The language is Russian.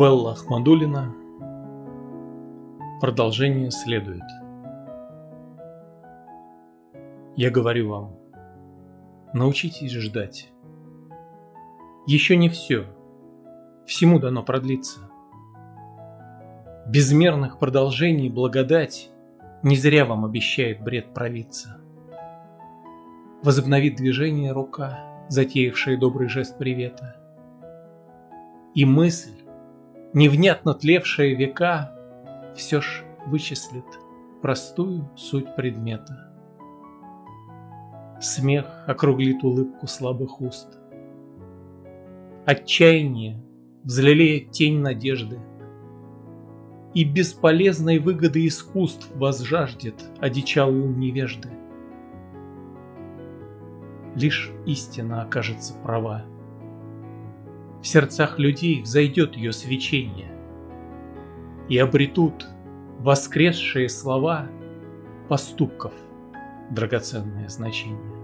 Белла Ахмадулина. Продолжение следует. Я говорю вам, научитесь ждать. Еще не все, всему дано продлиться. Безмерных продолжений благодать не зря вам обещает бред провидца. Возобновит движение рука, затеявшая добрый жест привета. И мысль, невнятно тлевшая века, все ж вычислит простую суть предмета. Смех округлит улыбку слабых уст. Отчаяние взлелеет тень надежды. И бесполезной выгоды искусств возжаждет одичалый ум невежды. Лишь истина окажется права. В сердцах людей взойдет ее свечение, И обретут воскресшие слова Поступков драгоценное значение.